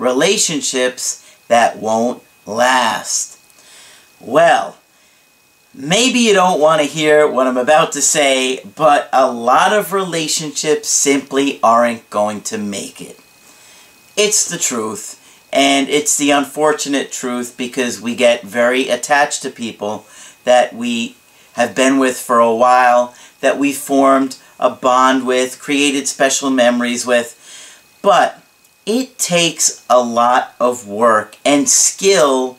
relationships that won't last. Well, maybe you don't want to hear what I'm about to say, but a lot of relationships simply aren't going to make it. It's the truth, and it's the unfortunate truth because we get very attached to people that we have been with for a while, that we formed a bond with, created special memories with. But it takes a lot of work and skill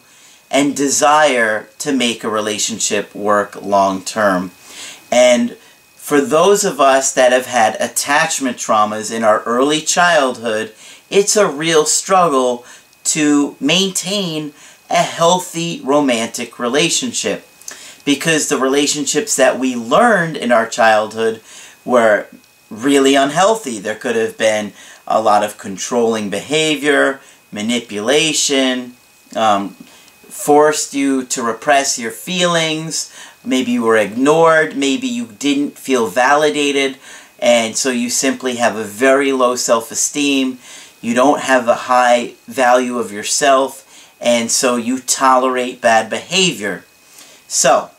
and desire to make a relationship work long term. And for those of us that have had attachment traumas in our early childhood, it's a real struggle to maintain a healthy romantic relationship because the relationships that we learned in our childhood were really unhealthy. There could have been a lot of controlling behavior, manipulation, um, forced you to repress your feelings, maybe you were ignored, maybe you didn't feel validated, and so you simply have a very low self-esteem, you don't have a high value of yourself, and so you tolerate bad behavior. So,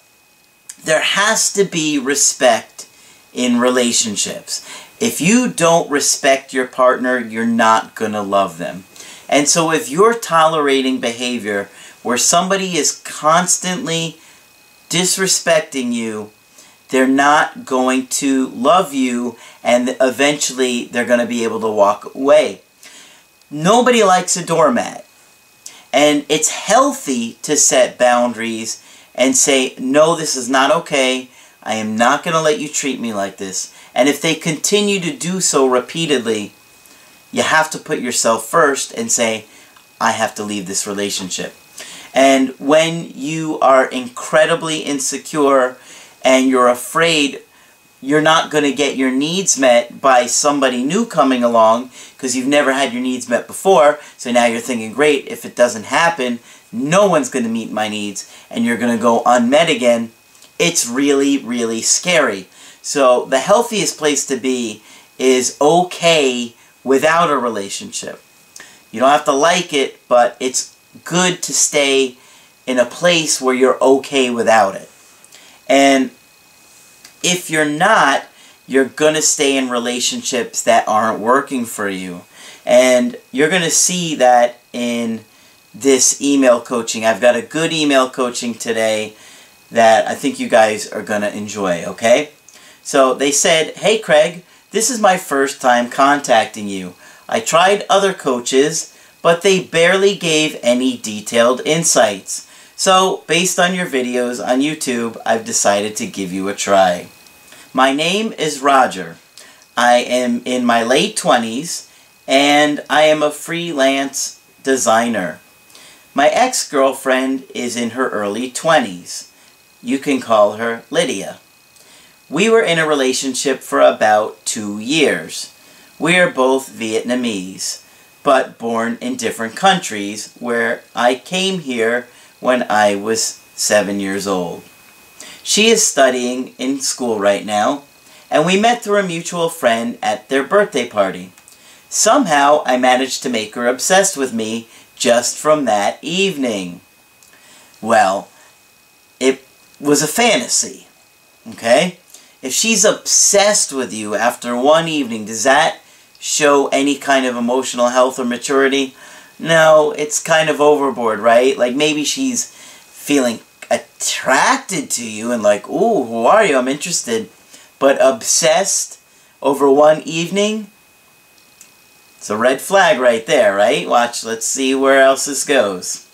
there has to be respect in relationships. If you don't respect your partner, you're not going to love them. And so if you're tolerating behavior where somebody is constantly disrespecting you, they're not going to love you and eventually they're going to be able to walk away. Nobody likes a doormat. And it's healthy to set boundaries and say, no, this is not okay. I am not going to let you treat me like this. And if they continue to do so repeatedly, you have to put yourself first and say, I have to leave this relationship. And when you are incredibly insecure and you're afraid you're not going to get your needs met by somebody new coming along because you've never had your needs met before, so now you're thinking, great, if it doesn't happen, no one's going to meet my needs, and you're going to go unmet again, it's really, really scary. So the healthiest place to be is okay without a relationship. You don't have to like it, but it's good to stay in a place where you're okay without it. And if you're not, you're going to stay in relationships that aren't working for you. And you're going to see that in this email coaching. I've got a good email coaching today that I think you guys are going to enjoy, okay? So they said, Hey Craig, this is my first time contacting you. I tried other coaches, but they barely gave any detailed insights. So, based on your videos on YouTube, I've decided to give you a try. My name is Roger. I am in my late 20s, and I am a freelance designer. My ex-girlfriend is in her early 20s. You can call her Lydia. We were in a relationship for about two years. We are both Vietnamese, but born in different countries where I came here when I was seven years old. She is studying in school right now, and we met through a mutual friend at their birthday party. Somehow, I managed to make her obsessed with me just from that evening. Well, it was a fantasy, okay? If she's obsessed with you after one evening, does that show any kind of emotional health or maturity? No, it's kind of overboard, right? Like maybe she's feeling attracted to you and like, ooh, who are you? I'm interested. But obsessed over one evening? It's a red flag right there, right? Watch, let's see where else this goes.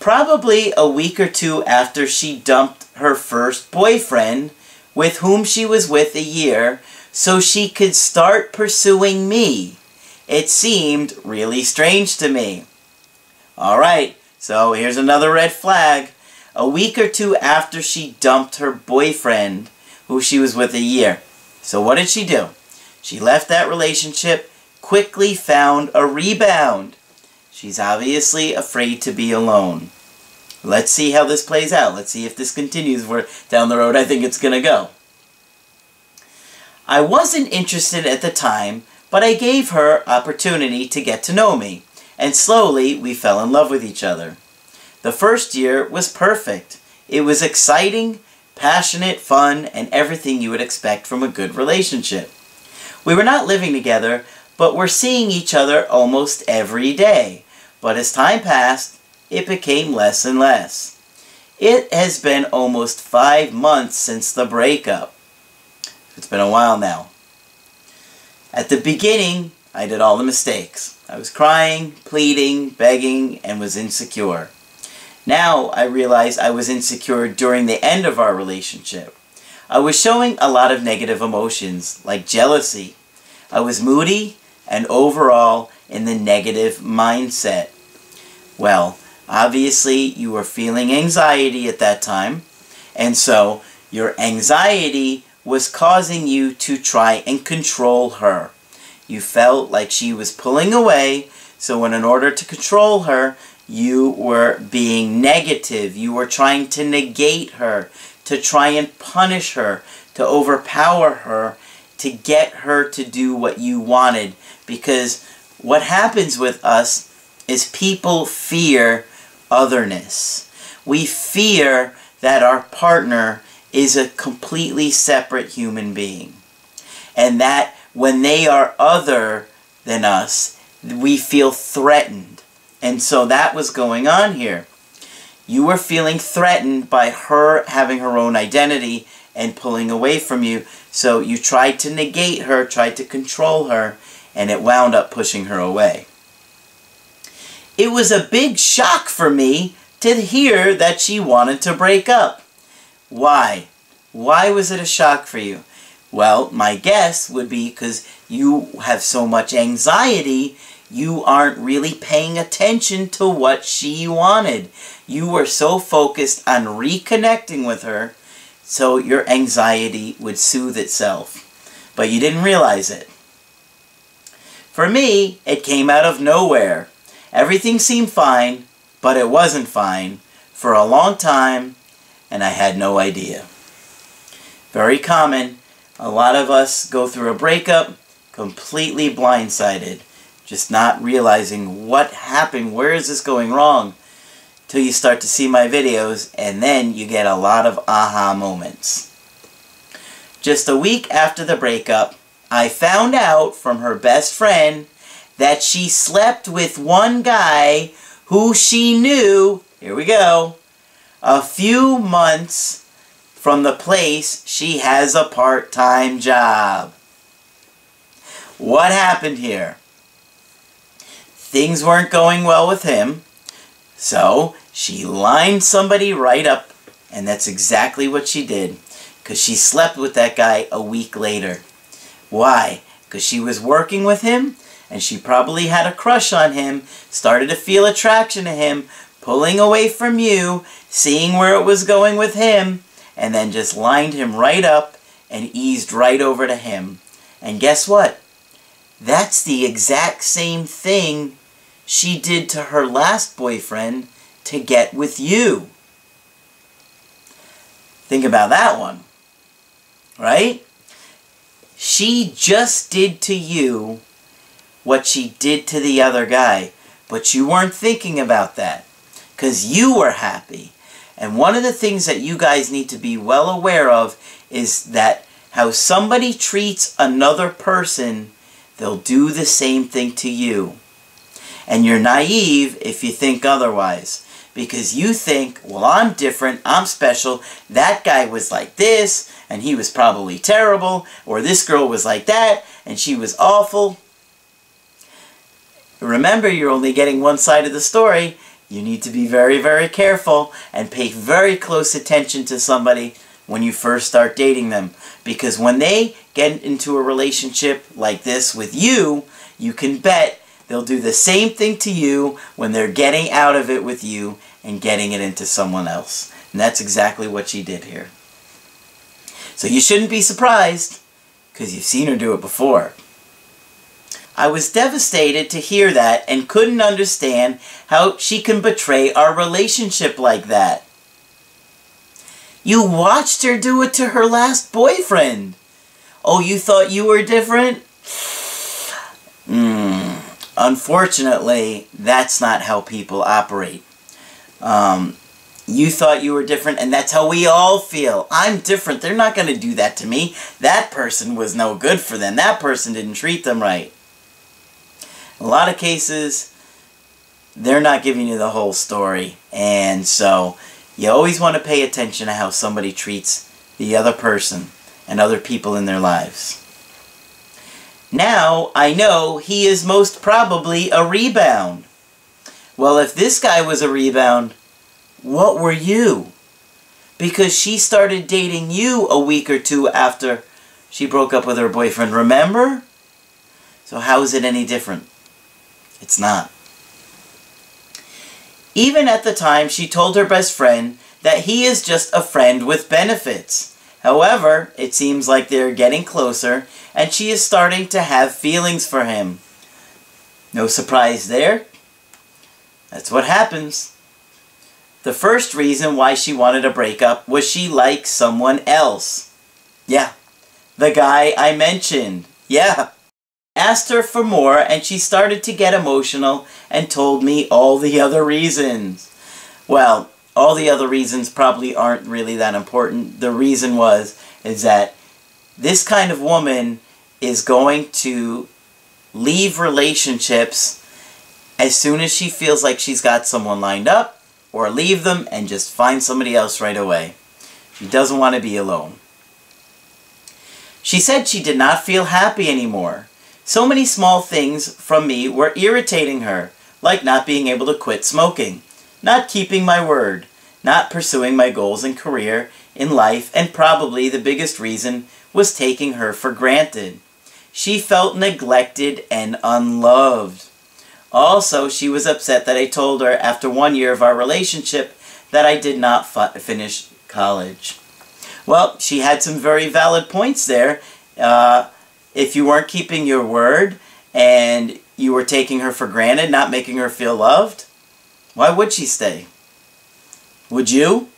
Probably a week or two after she dumped her first boyfriend, with whom she was with a year, so she could start pursuing me It seemed really strange to me. Alright, so here's another red flag. A week or two after she dumped her boyfriend, who she was with a year. So what did she do? She left that relationship, quickly found a rebound. She's obviously afraid to be alone. Let's see how this plays out. Let's see if this continues where down the road I think it's going to go. I wasn't interested at the time, but I gave her opportunity to get to know me, and slowly we fell in love with each other. The first year was perfect. It was exciting, passionate, fun, and everything you would expect from a good relationship. We were not living together, but were seeing each other almost every day. But as time passed, it became less and less. It has been almost five months since the breakup. It's been a while now. At the beginning, I did all the mistakes. I was crying, pleading, begging, and was insecure. Now I realize I was insecure during the end of our relationship. I was showing a lot of negative emotions, like jealousy. I was moody and overall in the negative mindset. Well, obviously you were feeling anxiety at that time, and so your anxiety was causing you to try and control her. You felt like she was pulling away, so in order to control her, you were being negative. You were trying to negate her, to try and punish her, to overpower her, to get her to do what you wanted. Because what happens with us is people fear otherness. We fear that our partner is a completely separate human being. And that when they are other than us, we feel threatened. And so that was going on here. You were feeling threatened by her having her own identity and pulling away from you. So you tried to negate her, tried to control her, and it wound up pushing her away. It was a big shock for me to hear that she wanted to break up. Why? Why was it a shock for you? Well, my guess would be because you have so much anxiety, you aren't really paying attention to what she wanted. You were so focused on reconnecting with her, so your anxiety would soothe itself. But you didn't realize it. For me, it came out of nowhere. Everything seemed fine, but it wasn't fine for a long time, and I had no idea. Very common. A lot of us go through a breakup completely blindsided, just not realizing what happened, where is this going wrong, till you start to see my videos, and then you get a lot of aha moments. Just a week after the breakup, I found out from her best friend that she slept with one guy who she knew, here we go, a few months from the place she has a part-time job. What happened here? Things weren't going well with him, so she lined somebody right up, and that's exactly what she did, because she slept with that guy a week later. Why? Because she was working with him, and she probably had a crush on him, started to feel attraction to him, pulling away from you, seeing where it was going with him, and then just lined him right up and eased right over to him. And guess what? That's the exact same thing she did to her last boyfriend to get with you. Think about that one. Right? She just did to you what she did to the other guy. But you weren't thinking about that. Because you were happy. And one of the things that you guys need to be well aware of is that how somebody treats another person, they'll do the same thing to you. And you're naive if you think otherwise. Because you think, well, I'm different, I'm special, that guy was like this, and he was probably terrible, or this girl was like that, and she was awful. Remember, you're only getting one side of the story. You need to be very, very careful and pay very close attention to somebody when you first start dating them. Because when they get into a relationship like this with you, you can bet they'll do the same thing to you when they're getting out of it with you and getting it into someone else. And that's exactly what she did here. So you shouldn't be surprised because you've seen her do it before. I was devastated to hear that and couldn't understand how she can betray our relationship like that. You watched her do it to her last boyfriend. Oh, you thought you were different? Hmm. Unfortunately, that's not how people operate. Um, you thought you were different, and that's how we all feel. I'm different. They're not going to do that to me. That person was no good for them. That person didn't treat them right. A lot of cases, they're not giving you the whole story. And so, you always want to pay attention to how somebody treats the other person and other people in their lives. Now, I know he is most probably a rebound. Well, if this guy was a rebound, what were you? Because she started dating you a week or two after she broke up with her boyfriend, remember? So how is it any different? It's not. Even at the time, she told her best friend that he is just a friend with benefits. However, it seems like they're getting closer, and she is starting to have feelings for him. No surprise there. That's what happens. The first reason why she wanted a breakup was she liked someone else. Yeah, the guy I mentioned. Yeah asked her for more, and she started to get emotional and told me all the other reasons. Well, all the other reasons probably aren't really that important. The reason was is that this kind of woman is going to leave relationships as soon as she feels like she's got someone lined up or leave them and just find somebody else right away. She doesn't want to be alone. She said she did not feel happy anymore. So many small things from me were irritating her, like not being able to quit smoking, not keeping my word, not pursuing my goals and career in life, and probably the biggest reason was taking her for granted. She felt neglected and unloved. Also, she was upset that I told her after one year of our relationship that I did not finish college. Well, she had some very valid points there. Uh, if you weren't keeping your word and you were taking her for granted, not making her feel loved, why would she stay? Would you?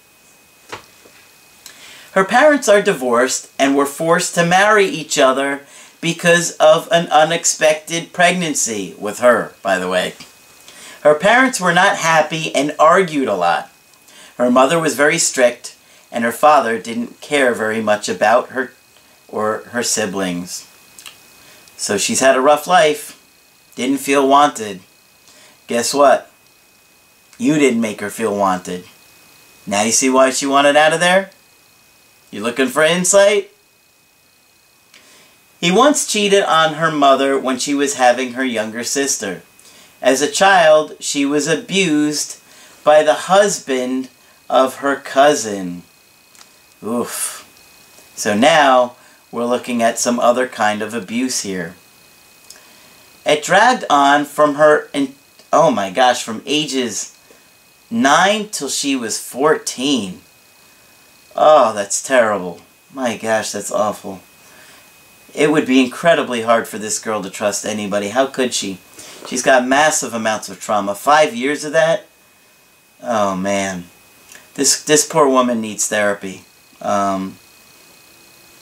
Her parents are divorced and were forced to marry each other because of an unexpected pregnancy with her, by the way. Her parents were not happy and argued a lot. Her mother was very strict, and her father didn't care very much about her or her siblings. So she's had a rough life. Didn't feel wanted. Guess what? You didn't make her feel wanted. Now you see why she wanted out of there? You looking for insight? He once cheated on her mother when she was having her younger sister. As a child, she was abused by the husband of her cousin. Oof. So now, we're looking at some other kind of abuse here. It dragged on from her, in, oh my gosh, from ages 9 till she was 14. Oh, that's terrible. My gosh, that's awful. It would be incredibly hard for this girl to trust anybody. How could she? She's got massive amounts of trauma. Five years of that? Oh, man. This, this poor woman needs therapy. Um,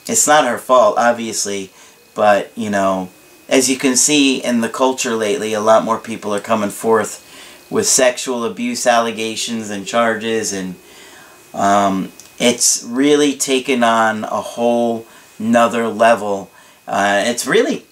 it's not her fault, obviously, but, you know, as you can see in the culture lately, a lot more people are coming forth with sexual abuse allegations and charges, and um, it's really taken on a whole nother level. Uh, it's really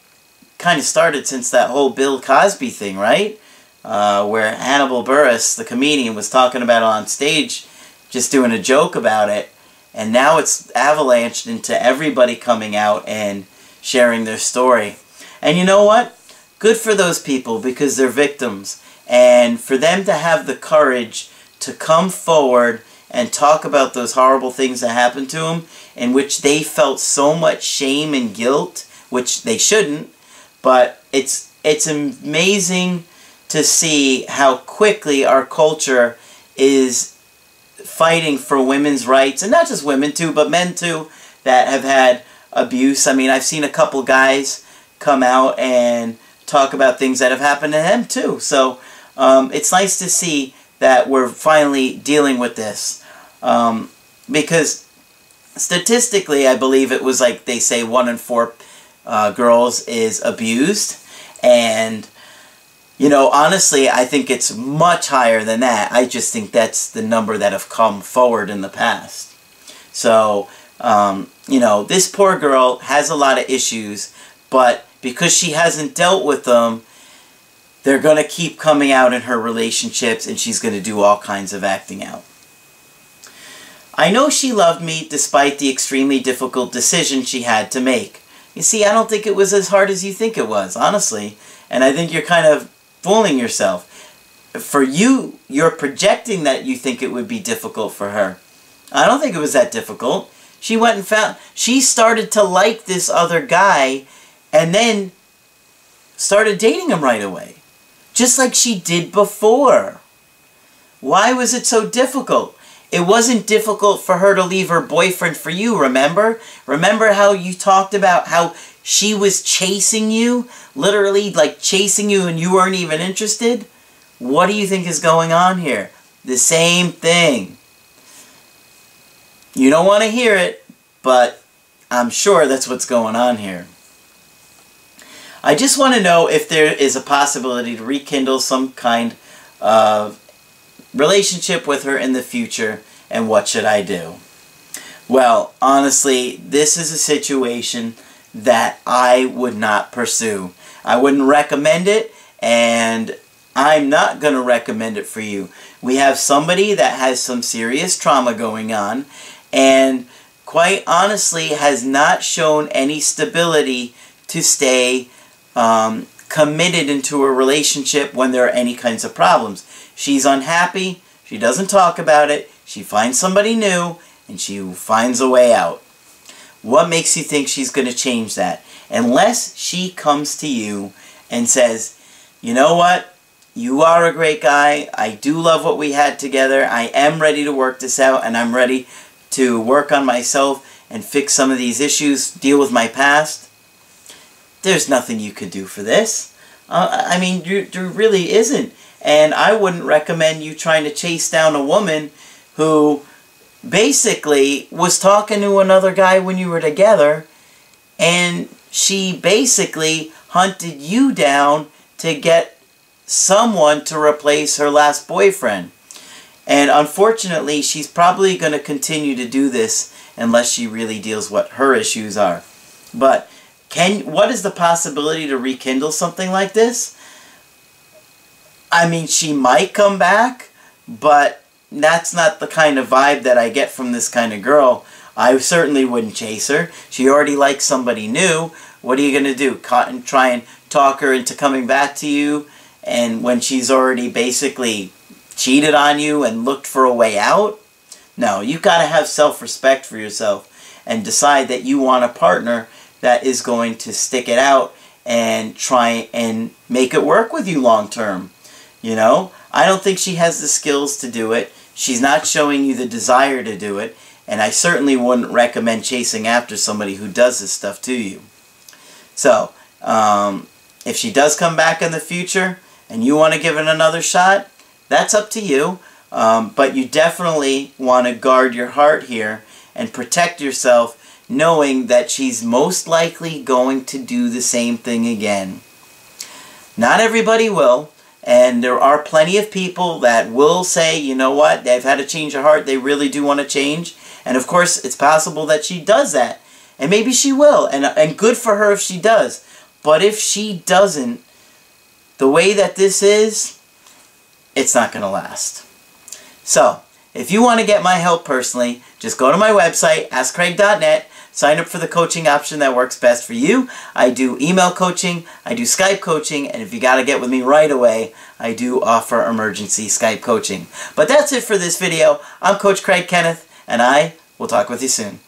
kind of started since that whole Bill Cosby thing, right? Uh, where Hannibal Buress, the comedian, was talking about on stage, just doing a joke about it, and now it's avalanched into everybody coming out and sharing their story. And you know what? Good for those people because they're victims. And for them to have the courage to come forward and talk about those horrible things that happened to them, in which they felt so much shame and guilt, which they shouldn't, but it's it's amazing to see how quickly our culture is fighting for women's rights, and not just women too, but men too, that have had abuse. I mean, I've seen a couple guys come out and talk about things that have happened to them too. So um, it's nice to see that we're finally dealing with this. Um, because statistically, I believe it was like they say one in four uh, girls is abused. And, you know, honestly, I think it's much higher than that. I just think that's the number that have come forward in the past. So, um, you know, this poor girl has a lot of issues, but because she hasn't dealt with them, they're going to keep coming out in her relationships and she's going to do all kinds of acting out. I know she loved me despite the extremely difficult decision she had to make. You see, I don't think it was as hard as you think it was, honestly. And I think you're kind of fooling yourself. For you, you're projecting that you think it would be difficult for her. I don't think it was that difficult. She went and found, she started to like this other guy and then started dating him right away. Just like she did before. Why was it so difficult? It wasn't difficult for her to leave her boyfriend for you, remember? Remember how you talked about how she was chasing you? Literally, like chasing you and you weren't even interested? What do you think is going on here? The same thing. You don't want to hear it, but I'm sure that's what's going on here. I just want to know if there is a possibility to rekindle some kind of relationship with her in the future and what should I do? Well, honestly, this is a situation that I would not pursue. I wouldn't recommend it and I'm not going to recommend it for you. We have somebody that has some serious trauma going on and quite honestly has not shown any stability to stay um, committed into a relationship when there are any kinds of problems. She's unhappy. She doesn't talk about it. She finds somebody new, and she finds a way out. What makes you think she's going to change that? Unless she comes to you and says, you know what? You are a great guy. I do love what we had together. I am ready to work this out, and I'm ready to work on myself and fix some of these issues, deal with my past. There's nothing you could do for this. Uh, I mean, there really isn't. And I wouldn't recommend you trying to chase down a woman who basically was talking to another guy when you were together and she basically hunted you down to get someone to replace her last boyfriend. And unfortunately, she's probably going to continue to do this unless she really deals what her issues are. But can what is the possibility to rekindle something like this? I mean, she might come back, but that's not the kind of vibe that I get from this kind of girl. I certainly wouldn't chase her. She already likes somebody new. What are you going to do? Try and talk her into coming back to you? And when she's already basically cheated on you and looked for a way out? No, you've got to have self-respect for yourself and decide that you want a partner that is going to stick it out and try and make it work with you long term. You know, I don't think she has the skills to do it. She's not showing you the desire to do it. And I certainly wouldn't recommend chasing after somebody who does this stuff to you. So, um, if she does come back in the future and you want to give it another shot, that's up to you. Um, but you definitely want to guard your heart here and protect yourself knowing that she's most likely going to do the same thing again. Not everybody will, and there are plenty of people that will say, you know what, they've had a change of heart, they really do want to change. And of course, it's possible that she does that. And maybe she will, and, and good for her if she does. But if she doesn't, the way that this is, it's not going to last. So, if you want to get my help personally, just go to my website, askcraig.net, Sign up for the coaching option that works best for you. I do email coaching, I do Skype coaching, and if you got to get with me right away, I do offer emergency Skype coaching. But that's it for this video. I'm Coach Craig Kenneth, and I will talk with you soon.